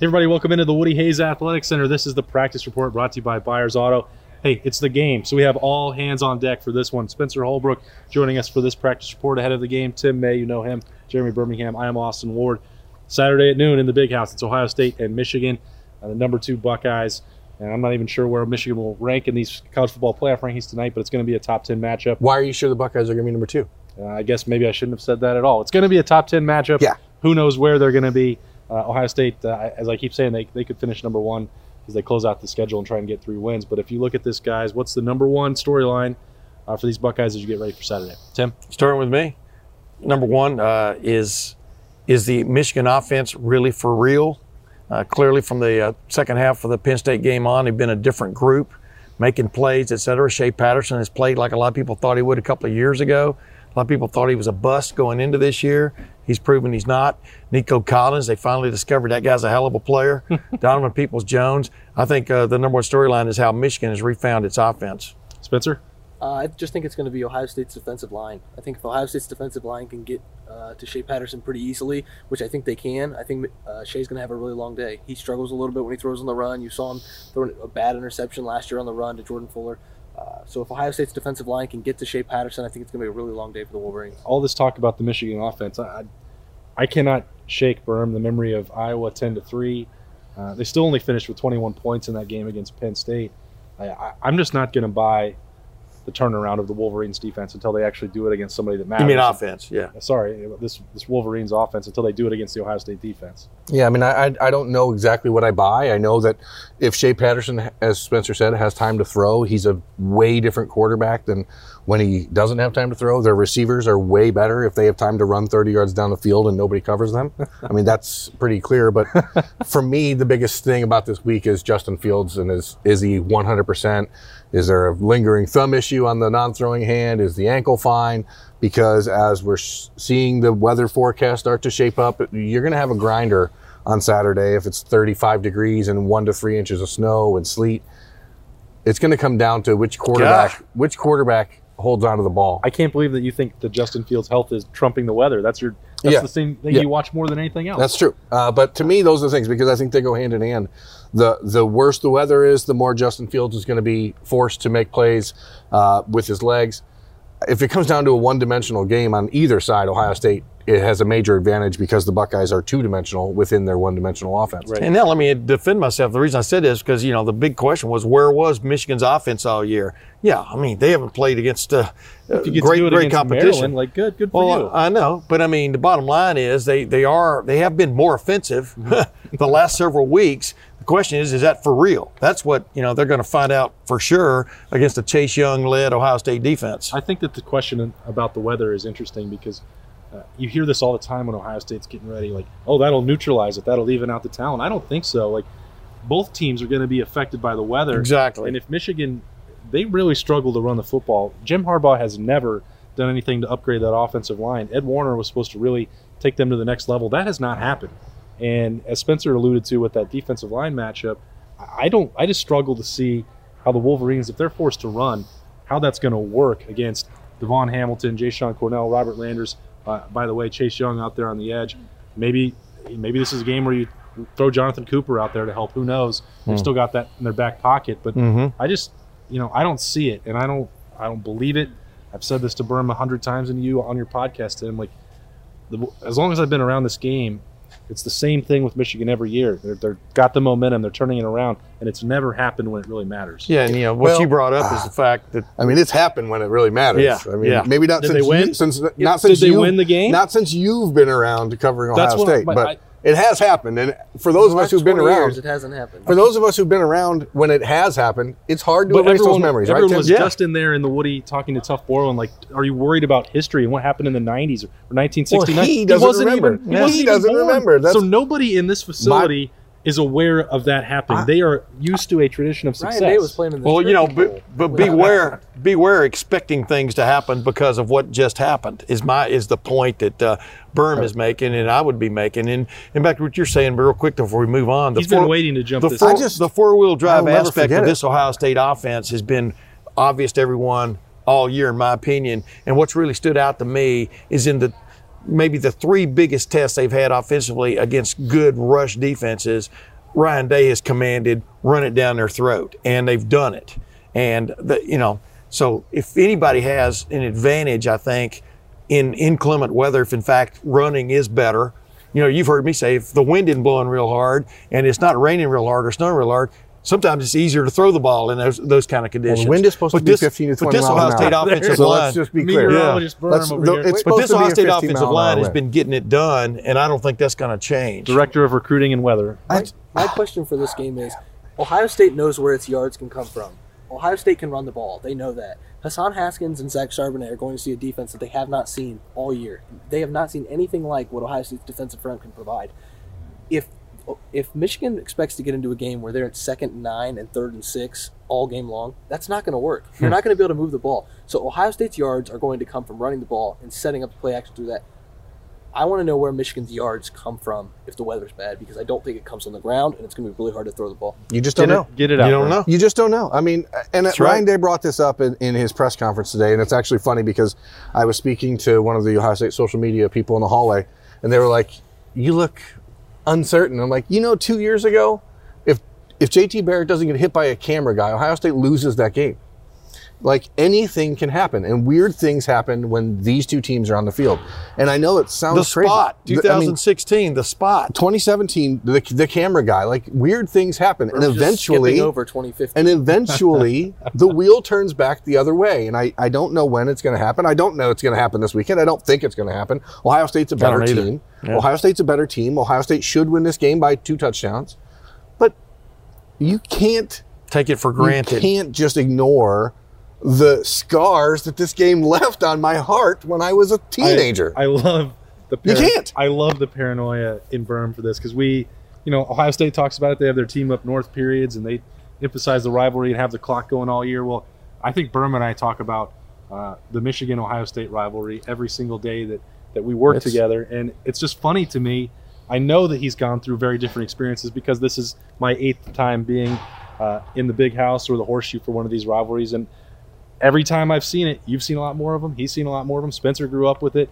Hey everybody, welcome into the Woody Hayes Athletic Center. This is the practice report brought to you by Byers Auto. Hey, it's the game, so we have all hands on deck for this one. Spencer Holbrook joining us for this practice report ahead of the game. Tim May, you know him. Jeremy Birmingham. I am Austin Ward. Saturday at noon in the Big House. It's Ohio State and Michigan, uh, the number two Buckeyes. And I'm not even sure where Michigan will rank in these college football playoff rankings tonight, but it's going to be a top 10 matchup. Why are you sure the Buckeyes are going to be number two? Uh, I guess maybe I shouldn't have said that at all. It's going to be a top 10 matchup. Yeah. Who knows where they're going to be? Uh, Ohio State, uh, as I keep saying, they, they could finish number one because they close out the schedule and try and get three wins. But if you look at this, guys, what's the number one storyline uh, for these Buckeyes as you get ready for Saturday? Tim? Starting with me, number one uh, is is the Michigan offense really for real? Uh, clearly, from the uh, second half of the Penn State game on, they've been a different group, making plays, et cetera. Shea Patterson has played like a lot of people thought he would a couple of years ago. A lot of people thought he was a bust going into this year. He's proven he's not. Nico Collins, they finally discovered that guy's a hell of a player. Donovan Peoples Jones. I think uh, the number one storyline is how Michigan has refound its offense. Spencer? Uh, I just think it's going to be Ohio State's defensive line. I think if Ohio State's defensive line can get uh, to Shea Patterson pretty easily, which I think they can, I think uh, Shea's going to have a really long day. He struggles a little bit when he throws on the run. You saw him throwing a bad interception last year on the run to Jordan Fuller. Uh, so if Ohio State's defensive line can get to Shea Patterson, I think it's going to be a really long day for the Wolverines. All this talk about the Michigan offense, I, I cannot shake Berm the memory of Iowa 10 to 3. Uh, they still only finished with 21 points in that game against Penn State. I, I, I'm just not going to buy the turnaround of the Wolverines defense until they actually do it against somebody that matters. You mean offense? Yeah. Sorry, this this Wolverines offense until they do it against the Ohio State defense. Yeah, I mean, I, I- I don't know exactly what I buy. I know that if Shea Patterson, as Spencer said, has time to throw, he's a way different quarterback than when he doesn't have time to throw. Their receivers are way better if they have time to run 30 yards down the field and nobody covers them. I mean, that's pretty clear. But for me, the biggest thing about this week is Justin Fields and is is he 100%? Is there a lingering thumb issue on the non-throwing hand? Is the ankle fine? Because as we're seeing the weather forecast start to shape up, you're going to have a grinder on Saturday if it's 35 degrees and one to three inches of snow and sleet. It's going to come down to which quarterback Gosh. which quarterback holds onto the ball. I can't believe that you think that Justin Fields' health is trumping the weather. That's your that's Yeah. the same thing Yeah. you watch more than anything else. That's true. Uh, but to me, those are the things because I think they go hand in hand. The the worse the weather is, the more Justin Fields is going to be forced to make plays uh, with his legs. If it comes down to a one dimensional game on either side, Ohio State it has a major advantage because the Buckeyes are two dimensional within their one dimensional offense. Right. And now let me defend myself. The reason I said this is because you know the big question was where was Michigan's offense all year? Yeah, I mean they haven't played against uh, uh, If you get great to do it great against competition. Maryland, like good, good for Well, you. I know, but I mean the bottom line is they they are they have been more offensive Mm-hmm. the last several weeks. The question is, is that for real? That's what you know they're going to find out for sure against the Chase Young led Ohio State defense. I think that the question about the weather is interesting because uh, you hear this all the time when Ohio State's getting ready, like, oh, that'll neutralize it, that'll even out the talent. I don't think so. Like, both teams are going to be affected by the weather. Exactly. And if Michigan, they really struggle to run the football. Jim Harbaugh has never done anything to upgrade that offensive line. Ed Warinner was supposed to really take them to the next level. That has not happened. And as Spencer alluded to with that defensive line matchup, I I don't. I just struggle to see how the Wolverines, if they're forced to run, how that's going to work against DaVon Hamilton, Jashon Cornell, Robert Landers. Uh, by the way, Chase Young out there on the edge. Maybe, maybe this is a game where you throw Jonathan Cooper out there to help. Who knows? They've still got that in their back pocket. But I just, you know, I don't see it, and I don't, I don't believe it. I've said this to Berm a hundred times, and you on your podcast, Tim. Like, the, as long as I've been around this game, it's the same thing with Michigan every year. They're, they're got the momentum, they're turning it around, and it's never happened when it really matters. yeah, and you know what Well, you brought up is the fact that I mean, it's happened when it really matters. Yeah, I mean, yeah. maybe not Did since they win? You, since not since they you win the game? Not since you've been around covering Ohio That's what I- State, but but I- it has happened. And for those of us who've been around, years, it hasn't happened. for those of us who've been around when it has happened, it's hard to But erase everyone, those memories, right? everyone Tim? was Yeah. just in there in the Woody talking to Tuf Borland, like, are you worried about history and what happened in the 90s or 1969? Well, he doesn't wasn't remember. Even, he Yeah. wasn't He even doesn't born. remember. That's- so nobody in this facility is aware of that happening. they are used to a tradition of Ryan success. Day was playing in the Well, you know, but, but beware, beware expecting things to happen because of what just happened. Is my is the point that uh, Berm is making, and I would be making. And in fact, what you're saying, real quick before we move on. The He's been waiting to jump the this four, out. just- the four wheel drive aspect forget of it. this Ohio State offense has been obvious to everyone all year, in my opinion. And what's really stood out to me is in the maybe the three biggest tests they've had offensively against good rush defenses. Ryan Day has commanded run it down their throat, and they've done it. And the, you know, so if anybody has an advantage, I think in inclement weather, if in fact running is better, you know, you've heard me say if the wind isn't blowing real hard and it's not raining real hard or snowing real hard, sometimes it's easier to throw the ball in those those kind of conditions. wind is supposed to be this- 15 to 20 But this miles Ohio an State hour. offensive So line, let's just be clear. Meteorologist Berm Let's- over the- here. but this Ohio State offensive line has been getting it done, and I don't think that's going to change. Director of Recruiting and Weather. My, my question for this game is Ohio State knows where its yards can come from. Ohio State can run the ball. They know that. Hassan Haskins and Zach Charbonnet are going to see a defense that they have not seen all year. They have not seen anything like what Ohio State's defensive front can provide. If if Michigan expects to get into a game where they're at second and nine and third and six all game long, that's not going to work. You're hmm. not going to be able to move the ball. So Ohio State's yards are going to come from running the ball and setting up the play action through that. I want to know where Michigan's yards come from if the weather's bad because I don't think it comes on the ground and it's going to be really hard to throw the ball. You just don't it, know. get it you don't Berm. know. You just don't know. I mean, and That's Ryan right. Day brought this up in, in his press conference today, and it's actually funny because I was speaking to one of the Ohio State social media people in the hallway, and they were like, "You look uncertain." I'm like, "You know, two years ago, if if JT Barrett doesn't get hit by a camera guy, Ohio State loses that game." Like anything can happen, and weird things happen when these two teams are on the field. And I know it sounds the crazy. spot, The- I mean, 2016, the spot. 2017, the, the camera guy, like weird things happen, and Just eventually, over 2015. and eventually the wheel turns back the other way. And I, I don't know when it's going to happen. I don't know it's going to happen this weekend. I don't think it's going to happen. Ohio State's a better team. Yeah. Ohio State's a better team. Ohio State should win this game by two touchdowns. But you can't Take it for granted. you granted. can't just ignore the scars that this game left on my heart when I was a teenager. I, I love the You can't. I love the paranoia in Berm for this because we, you know, Ohio State talks about it. They have their team up north periods and they emphasize the rivalry and have the clock going all year. Well, I think Berm and I talk about uh, the Michigan Ohio State rivalry every single day that that we work It's- together, and it's just funny to me. I know that he's gone through very different experiences because this is my eighth time being uh, in the big house or the horseshoe for one of these rivalries, and every time I've seen it, you've seen a lot more of them. He's seen a lot more of them. Spencer grew up with it.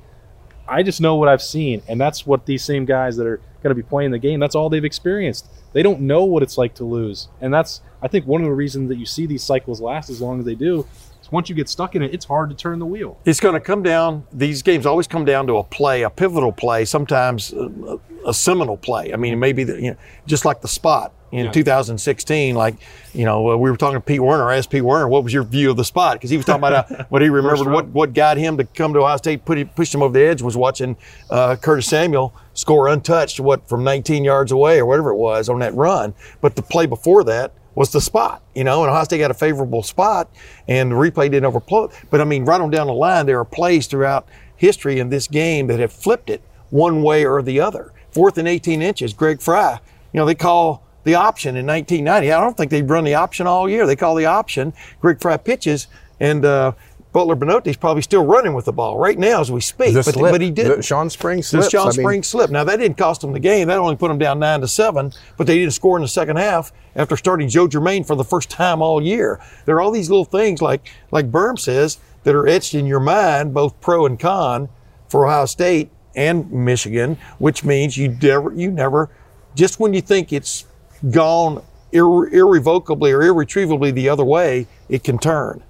I just know what I've seen, and that's what these same guys that are going to be playing the game. That's all they've experienced. They don't know what it's like to lose, and that's I think one of the reasons that you see these cycles last as long as they do. Is once you get stuck in it, it's hard to turn the wheel. It's going to come down. These games always come down to a play, a pivotal play, sometimes a, a seminal play. I mean, maybe you know, just like the spot in Yeah. 2016. Like, you know, uh, we were talking to Pete Werner. I asked Pete Werner, "What was your view of the spot?" Because he was talking about uh, what he remembered, what what got him to come to Ohio State, put him, pushed him over the edge. Was watching uh, Curtis Samuel score untouched, what from 19 yards away or whatever it was on that run. But the play before that was the spot, you know, and Ohio State got a favorable spot, and the replay didn't overflow. But I mean, right on down the line, there are plays throughout history in this game that have flipped it one way or the other. Fourth and 18 inches, Greg Frey, you know, they call the option in 1990. I don't think they've run the option all year. They call the option. Greg Frey pitches, and uh, Butler By'not'e's probably still running with the ball right now as we speak. The but, slip. but he didn't. The Shawn Spring The slips. Shawn I mean- Spring slip. Now that didn't cost them the game. That only put them down nine to seven. But they didn't score in the second half after starting Joe Germaine for the first time all year. There are all these little things like like Berm says that are etched in your mind, both pro and con, for Ohio State and Michigan. Which means you never you never just when you think it's gone irre- irrevocably or irretrievably the other way, it can turn.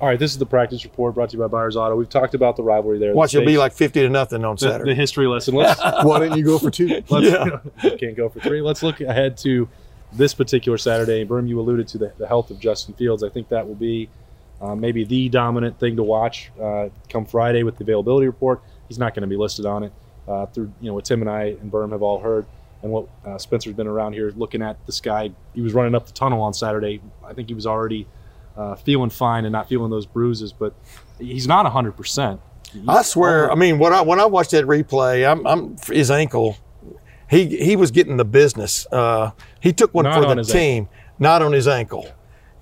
All right, this is the practice report brought to you by Byers Auto. We've talked about the rivalry there. Watch the it be like fifty to nothing on the, Saturday. the history lesson. Let's Why didn't you go for two? Let's, can't go for three. Let's look ahead to this particular Saturday. Berm, you alluded to the, the health of Justin Fields. I think that will be uh, maybe the dominant thing to watch uh, come Friday with the availability report. He's not going to be listed on it uh, through you know what Tim and I and Berm have all heard, and what uh, Spencer's been around here looking at this guy. He was running up the tunnel on Saturday. I think he was already uh, feeling fine and not feeling those bruises, but he's not hundred percent. I swear. I mean, when I when I watched that replay, I'm, I'm his ankle. he he was getting the business. Uh, he took one Not for on the team, not on his ankle,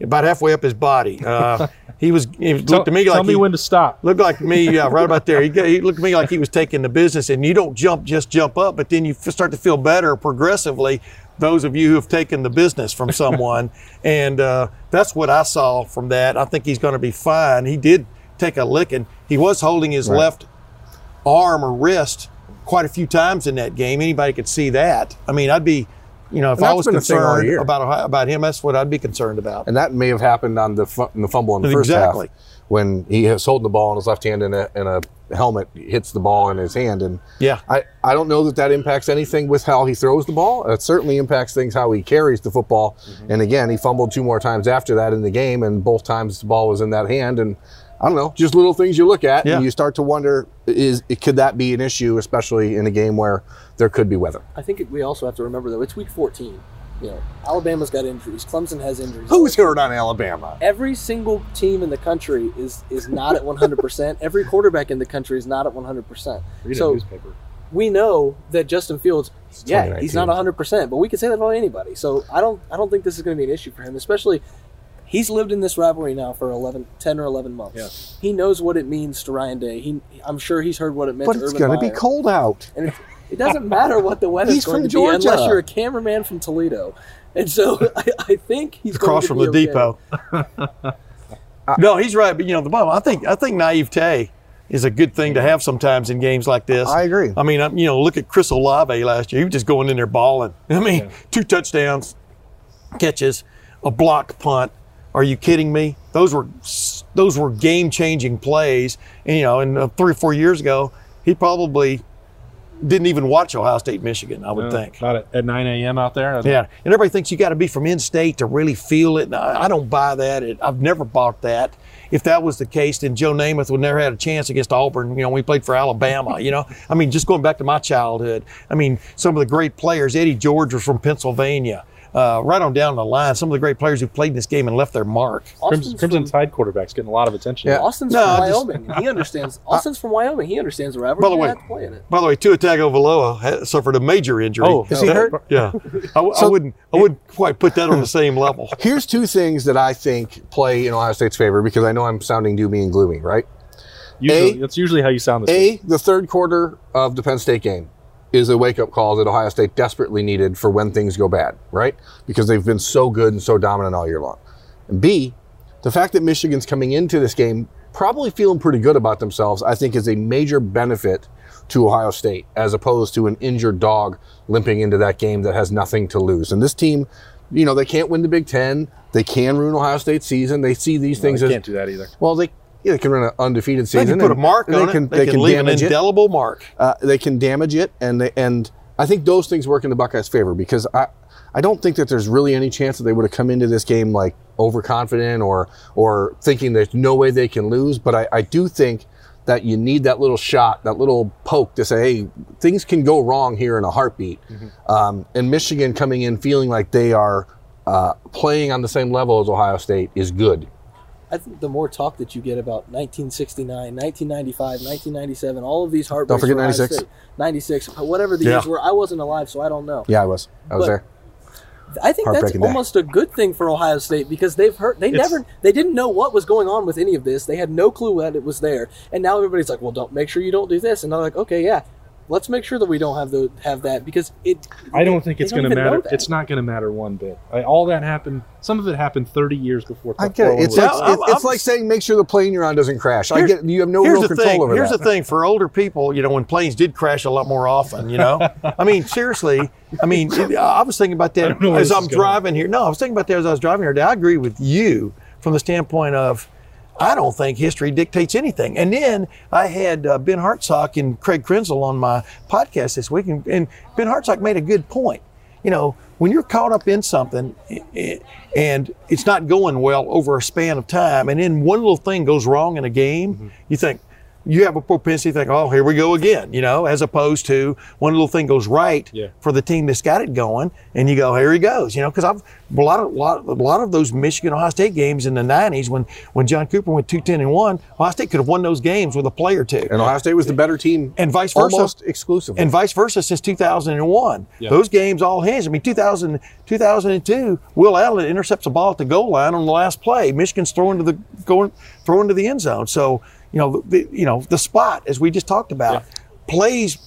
about halfway up his body. He was. He Tell, looked to me tell like me he, when to stop. Looked like me, yeah, right about there. He, he looked to me like he was taking the business, and you don't jump just jump up, but then you start to feel better progressively. Those of you who have taken the business from someone, and uh, that's what I saw from that. I think he's going to be fine. He did take a licking. He was holding his left arm or wrist quite a few times in that game. Anybody could see that. I mean, I'd be, you know, if I was concerned about about him, that's what I'd be concerned about. And that may have happened on the, fu- the fumble in the first Exactly. half when he was holding the ball in his left hand and a, and a helmet hits the ball in his hand. And Yeah. I, I don't know that that impacts anything with how he throws the ball. It certainly impacts things how he carries the football. Mm-hmm. And again, he fumbled two more times after that in the game, and both times the ball was in that hand. And I don't know, just little things you look at Yeah. and you start to wonder: is could that be an issue, especially in a game where there could be weather? I think we also have to remember though it's week 14. You know, Alabama's got injuries. Clemson has injuries. Who's hurt on Alabama? Every single team in the country is is not at 100%. Every quarterback in the country is not at 100%. Read a So newspaper. we know that Justin Fields, yeah, he's not 100%, but we can say that about anybody. So I don't I don't think this is going to be an issue for him, especially he's lived in this rivalry now for 11 10 or 11 months. Yeah. He knows what it means to Ryan Day. He I'm sure he's heard what it meant But to it's going to be cold out. And it, it doesn't matter what the weather's He's going from to be unless Georgia. you're a cameraman from Toledo. And so I, I think he's going across to from be the okay. depot. no, he's right. But you know, the bottom. I think I think naivete is a good thing to have sometimes in games like this. I agree. I mean, I'm- you know, look at Chris Olave last year. He was just going in there balling. I mean, two touchdowns, catches, a block punt. Are you kidding me? Those were those were game changing plays. And, you know, and uh, three or four years ago, he probably didn't even watch Ohio State, Michigan. I would think. About at, at 9 a.m. out there. Yeah, and everybody thinks you got to be from in-state to really feel it. I, I don't buy that. It, I've never bought that. If that was the case, then Joe Namath would never had a chance against Auburn. You know, we played for Alabama. You know, I mean, just going back to my childhood. I mean, some of the great players. Eddie George was from Pennsylvania. Uh, right on down the line, some of the great players who played in this game and left their mark. Crimson, Austin's Crimson from, Tide quarterback's getting a lot of attention. Yeah. Austin's No, from just- Wyoming. he understands. Austin's from Wyoming. He understands the rivalry. By the way- had to it. By the way, Tua Tagovailoa suffered a major injury. Oh, Is he hurt? Yeah, I, w- I So- wouldn't. I wouldn't quite put that on the same level. Here's two things that I think play in Ohio State's favor because I know I'm sounding doomy and gloomy, right? Usually, A- that's usually how you sound this week. A, the third quarter of the Penn State game is a wake up call that Ohio State desperately needed for when things go bad, right? Because they've been so good and so dominant all year long. And B, the fact that Michigan's coming into this game probably feeling pretty good about themselves, I think is a major benefit to Ohio State as opposed to an injured dog limping into that game that has nothing to lose. And this team, you know, they can't win the Big Ten. They can ruin Ohio State's season. They see these things They as can't do that either. well, they yeah, they can run an undefeated season. They can put a mark they on can, it. They, can, leave an damage it indelible mark. uh, they can damage it, and they, and I think those things work in the Buckeyes' favor because I I don't think that there's really any chance that they would have come into this game like overconfident or or thinking there's no way they can lose. But I, I do think that you need that little shot, that little poke to say, hey, things can go wrong here in a heartbeat. Um, and Michigan coming in feeling like they are uh, playing on the same level as Ohio State is good. I think the more talk that you get about 1969, 1995, 1997, all of these heartbreaks. forget for Ohio 96. State, 96, whatever the Yeah. years were. I wasn't alive, so I don't know. Yeah, I was. I was But- there. I think that's Heartbreaking day. almost a good thing for Ohio State because they've heard they It's- never they didn't know what was going on with any of this. They had no clue that it was there, and now everybody's like, "Well, don't make sure you don't do this." And they're like, "Okay, yeah, let's make sure that we don't have the have that because it." I don't think it's going to matter. It's not going to matter one bit. I, all that happened. Some of it happened 30 years before. I get it. It's Florida like was- it's, it's I'm- like saying make sure the plane you're on doesn't crash. I Here's- get you have no Here's real the control thing. over Here's that. the thing for older people. You know, when planes did crash a lot more often. You know, I mean, seriously. I mean, I was thinking about that don't know where as I'm is going. driving here. No, I was thinking about that as I was driving here today. I agree with you from the standpoint of. I don't think history dictates anything. And then I had uh, Ben Hartsock and Craig Krenzel on my podcast this week, and, and Ben Hartsock made a good point. You know, when you're caught up in something and it's not going well over a span of time, and then one little thing goes wrong in a game, you think, you have a propensity to think, oh, here we go again, you know, as opposed to one little thing goes right Yeah. for the team that's got it going, and you go, here he goes, you know, because I've a lot of lot, a lot of those Michigan Ohio State games in the '90s when when John Cooper went two ten and one, Ohio State could have won those games with a play or two, And Ohio State was the better team, and vice versa, almost exclusively. and vice versa since 2001. Yeah. Those games all hinged. I mean, 2000, 2002, Will Allen intercepts a ball at the goal line on the last play. Michigan's throwing to the going throwing to the end zone. So you know, the, you know the spot as we just talked about plays.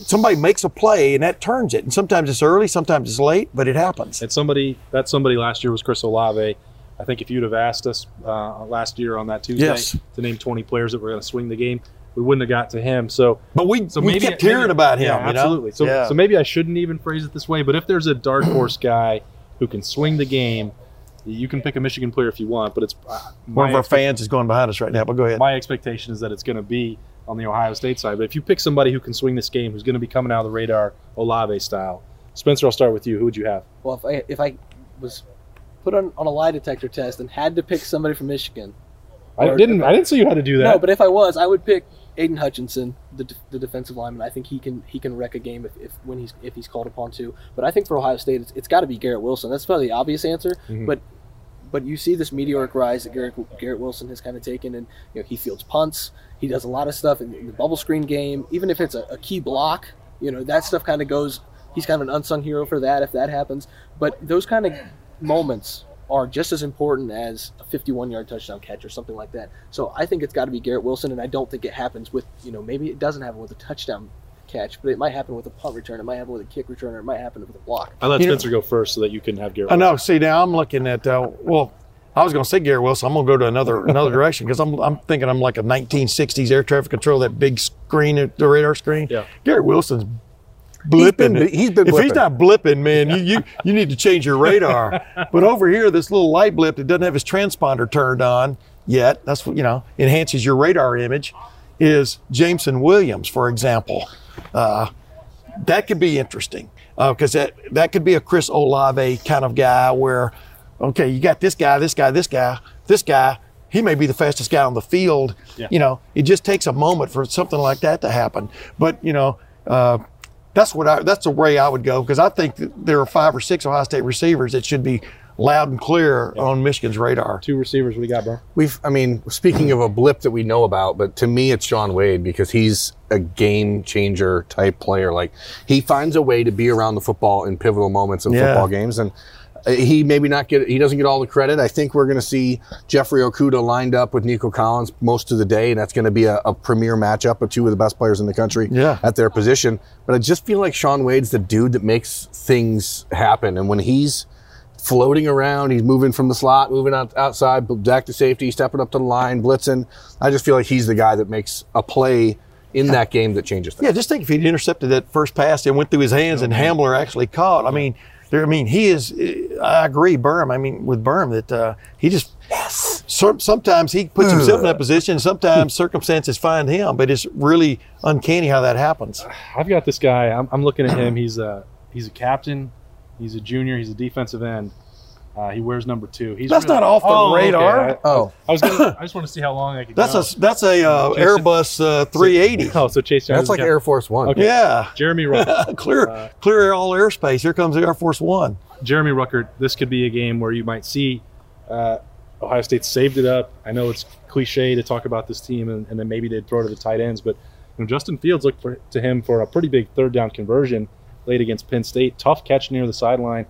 Somebody makes a play and that turns it. And sometimes it's early, sometimes it's late, but it happens. And somebody that somebody last year was Chris Olave. I think if you'd have asked us uh, last year on that Tuesday Yes. to name 20 players that were going to swing the game, we wouldn't have got to him. So But we, So we maybe kept hearing maybe- about him. Yeah, you know? absolutely. So, Yeah. so maybe I shouldn't even phrase it this way. But if there's a dark horse guy who can swing the game, you can pick a Michigan player if you want. But it's uh, one of our expect- fans is going behind us right now. But go ahead. My expectation is that it's going to be on the Ohio State side. But if you pick somebody who can swing this game, who's going to be coming out of the radar, Olave style, Spencer, I'll start with you. Who would you have? Well, if I if I was put on, on a lie detector test and had to pick somebody from Michigan, I didn't. I didn't say you had to do that. no, but if I was, I would pick Aidan Hutchinson, the, de- the defensive lineman. I think he can he can wreck a game if, if when he's if he's called upon to. But I think for Ohio State, it's, it's got to be Garrett Wilson. That's probably the obvious answer. Mhm. But but you see this meteoric rise that Garrett, Garrett Wilson has kind of taken, and you know he fields punts. He does a lot of stuff in, the bubble screen game. Even if it's a, a key block, you know that stuff kind of goes. He's kind of an unsung hero for that if that happens. But those kind of moments are just as important as a 51-yard touchdown catch or something like that. So I think it's got to be Garrett Wilson, and I don't think it happens with you know maybe it doesn't happen with a touchdown catch, but it might happen with a punt return, it might happen with a kick return, or it might happen with a block. I let You know- Spencer go first so that you can have Garrett. I know. See, now I'm looking at. Uh, well, I was going to say Garrett Wilson. I'm going to go to another another direction because I'm I'm thinking I'm like a 1960s air traffic control, that big screen, the radar screen. Yeah. Garrett Wilson's blipping. been- he's been If he's not blipping, man, you you you need to change your radar. but over here, this little light blip that doesn't have his transponder turned on yet. That's what you know enhances your radar image. Is Jameson Williams, for example. Uh, that could be interesting because that that could be a Chris Olave kind of guy where, okay, you got this guy, this guy, this guy, this guy. He may be the fastest guy on the field. Yeah. You know, it just takes a moment for something like that to happen. But you know, uh, that's what I that's the way I would go because I think that there are five or six Ohio State receivers that should be loud and clear on Michigan's radar. two receivers. we got, bro? We've, I mean, speaking of a blip that we know about, but to me, it's Shaun Wade because he's a game changer type player. Like he finds a way to be around the football in pivotal moments of Yeah. football games, and uh, he maybe not get he doesn't get all the credit. I think we're going to see Jeffrey Okudah lined up with Nico Collins most of the day, and that's going to be a, a premier matchup of two of the best players in the country Yeah. at their position. But I just feel like Shaun Wade's the dude that makes things happen, and when he's floating around. He's moving from the slot, moving out, outside, back to safety, stepping up to the line, blitzing. I just feel like he's the guy that makes a play in that game that changes things. Yeah, just think if he'd intercepted that first pass and went through his hands and Hamler actually caught. I mean, there. I mean, he is. I agree, Berm. I mean, with Berm, that uh, he just. Some, sometimes he puts himself in that position. Sometimes circumstances find him, but it's really uncanny how that happens. I've got this guy. I'm, I'm looking at him. He's a he's a captain. He's a junior. He's a defensive end. Uh, he wears number two. He's That's not off the Oh, okay. radar. I, Oh. I was gonna. I just want to see how long I can. That's go. a that's a uh, Jason- Airbus uh, 380. Oh, so Chase. That's like Air Force One. Okay. Yeah, Jeremy Ruckert. clear clear all airspace. Here comes Air Force One. Jeremy Ruckert. This could be a game where you might see uh, Ohio State saved it up. I know it's cliche to talk about this team, and, and then maybe they'd throw to the tight ends, but you know, Justin Fields looked for, to him for a pretty big third down conversion late against Penn State. Tough catch near the sideline,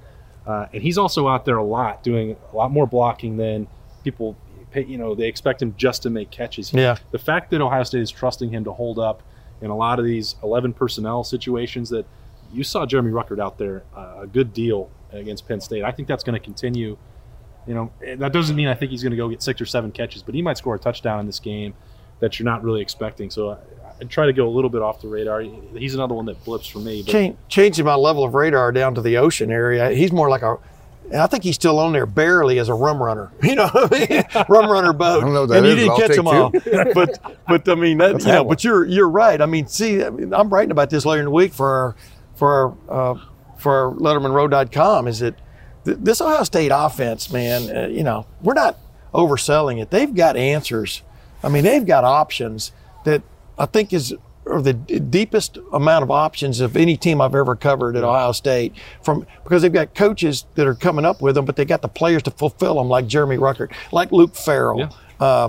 uh, and he's also out there a lot, doing a lot more blocking than people. pay- You know, they expect him just to make catches. Yeah. The fact that Ohio State is trusting him to hold up in a lot of these 11 personnel situations that you saw Jeremy Ruckert out there uh, a good deal against Penn State. I think that's going to continue. You know, and that doesn't mean I think he's going to go get six or seven catches, but he might score a touchdown in this game that you're not really expecting. So I, I try to go a little bit off the radar. He's another one that blips for me. But Change, changing my level of radar down to the ocean area. He's more like a. I think he's still on there barely as a rum runner. You know, what I mean? rum runner boat. I don't know that and you didn't catch them all. but but I mean, that, Let's you know, but you're you're right. I mean, see, I mean, I'm writing about this later in the week for our, for our, uh, for our LettermanRow.com. Is that th- this Ohio State offense, man? Uh, you know, we're not overselling it. They've got answers. I mean, they've got options that I think is or the d- deepest amount of options of any team I've ever covered at Ohio State. From because they've got coaches that are coming up with them, but they got the players to fulfill them, like Jeremy Ruckert, like Luke Farrell. Yeah. Uh,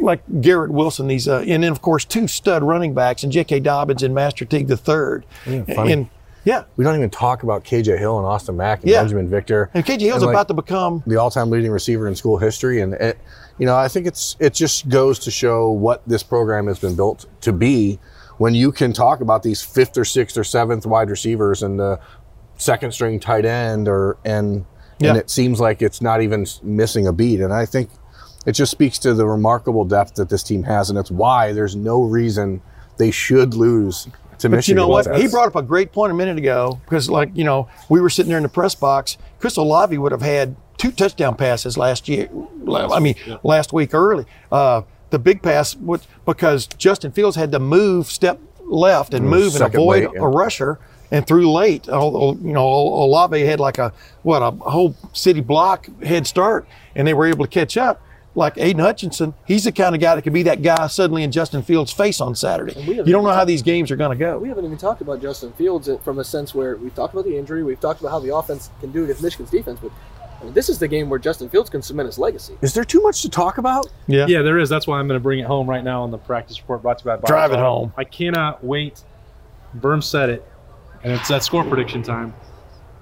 like Garrett Wilson, these, uh, and then of course two stud running backs, and J.K. Dobbins and Master Teague the third. funny. And yeah, We don't even talk about KJ Hill and Austin Mack and Yeah. Benjamin Victor. and KJ Hill's And, like, about to become the all-time leading receiver in school history, and it, you know, I think it's it just goes to show what this program has been built to be. When you can talk about these fifth or sixth or seventh wide receivers and the second string tight end, or and Yeah. and it seems like it's not even missing a beat, and I think it just speaks to the remarkable depth that this team has, and it's why there's no reason they should lose to But Michigan. you know what? He brought up a great point a minute ago because, like, you know, we were sitting there in the press box. Chris Olave would have had two touchdown passes last year. I mean, last week early. Uh, the big pass would, because Justin Fields had to move, step left, and move and avoid late, yeah. a rusher. And threw late. Although, You know, Olave had like a what a whole city block head start, and they were able to catch up. Like Aidan Hutchinson, he's the kind of guy that could be that guy suddenly in Justin Fields' face on Saturday. You don't know how these games are going to go. We haven't even talked about Justin Fields from a sense where we've talked about the injury, we've talked about how the offense can do against Michigan's defense, but I mean, this is the game where Justin Fields can cement his legacy. Is there too much to talk about? Yeah. Yeah, there is. That's why I'm going to bring it home right now on the practice report brought to you by Bob Drive it home. I cannot wait. Berm said it, and it's that score prediction time.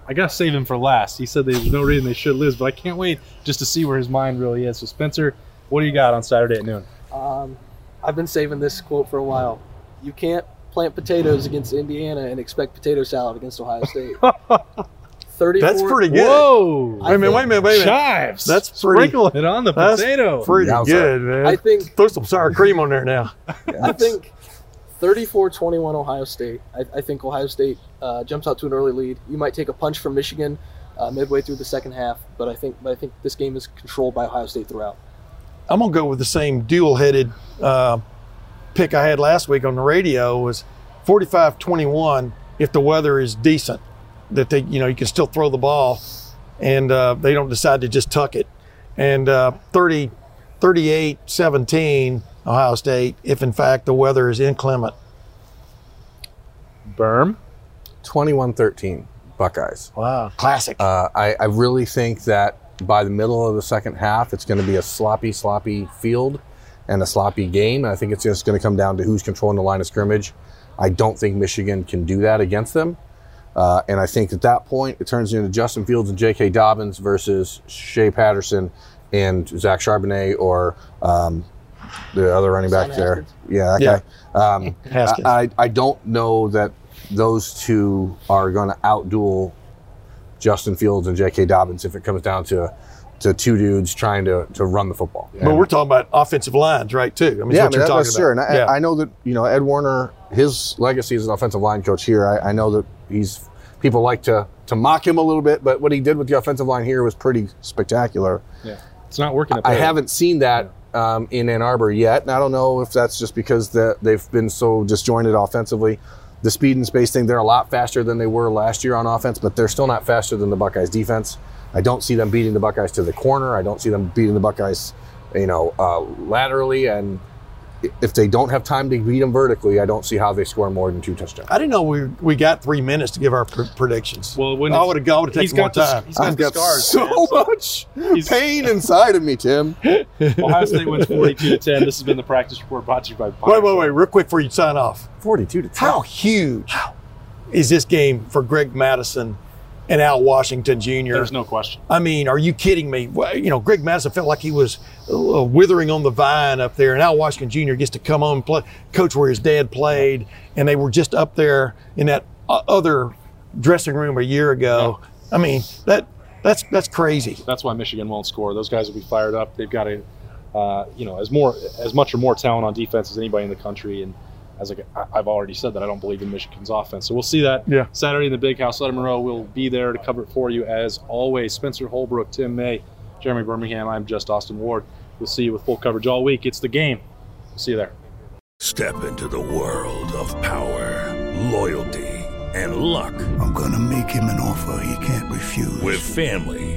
I got to save him for last. He said there's no reason they should lose, but I can't wait just to see where his mind really is. So, Spencer, what do you got on Saturday at noon? Um, I've been saving this quote for a while. You can't plant potatoes against Indiana and expect potato salad against Ohio State. 34, That's pretty good. Whoa! Wait a minute, wait a minute, wait a minute. Chives. That's pretty- Sprinkle it on the That's potato. Pretty Yowza. good, man. I think Throw some sour cream on there now. I think 34-21 Ohio State. I, I think Ohio State uh, jumps out to an early lead. You might take a punch from Michigan uh, midway through the second half, but I think but I think this game is controlled by Ohio State throughout. I'm gonna go with the same dual-headed uh, pick I had last week on the radio was 45-21 if the weather is decent that they you know you can still throw the ball and uh, they don't decide to just tuck it and uh, 30 38-17 Ohio State if in fact the weather is inclement. Berm. 21-13 Buckeyes. Wow, classic. Uh, I, I really think that by the middle of the second half, it's going to be a sloppy, sloppy field and a sloppy game. And I think it's just going to come down to who's controlling the line of scrimmage. I don't think Michigan can do that against them. Uh, and I think at that point, it turns into Justin Fields and J.K. Dobbins versus Shea Patterson and Zach Charbonnet or um, the other running back Simon there. Haskins. Yeah, that Yeah. Um, I, I, I don't know that those two are going to outduel Justin Fields and J.K. Dobbins if it comes down to to two dudes trying to, to run the football. but we're talking about offensive lines, right? Too. I mean, yeah, what I you're mean, that- talking that's sure. And. I, yeah. I know that you know Ed Warinner, his legacy as an offensive line coach here. I, I know that he's people like to to mock him a little bit, but what he did with the offensive line here was pretty spectacular. Yeah, it's not working. Up I haven't seen that um, in Ann Arbor yet, and I don't know if that's just because the, they've been so disjointed offensively. The speed and space thing, they're a lot faster than they were last year on offense, but they're still not faster than the Buckeyes defense. I don't see them beating the Buckeyes to the corner. I don't see them beating the Buckeyes, you know, uh, laterally. And if they don't have time to beat them vertically, I don't see how they score more than two touchdowns. I didn't know we we got three minutes to give our pr- predictions. Well, when I would have gone. Would have taken more the, time. he's got I've got scars. so man, so- much He's- pain inside of me, Tim. Ohio State wins 42 to 10. This has been the practice report brought to you by. Wait, wait, wait! Real quick before you sign off. Forty-two to ten. How huge is this game for Greg Mattison and Al Washington Jr.? There's no question. I mean, are you kidding me? You know, Greg Mattison felt like he was uh, withering on the vine up there, and Al Washington Jr. gets to come on and play, coach where his dad played, and they were just up there in that uh, other dressing room a year ago. I mean, that that's that's crazy. That's why Michigan won't score. Those guys will be fired up. They've got a, uh, you know, as more as much or more talent on defense as anybody in the country. And as like I- I've already said that I don't believe in Michigan's offense. So we'll see that Yeah. Saturday in the Big House. Letterman Row will be there to cover it for you as always. Spencer Holbrook, Tim May, Jeremy Birmingham. I'm just Austin Ward. We'll see you with full coverage all week. It's the game. We'll see you there. Step into the world of power, loyalty, and luck. I'm gonna make him an offer he can't refuse. With family,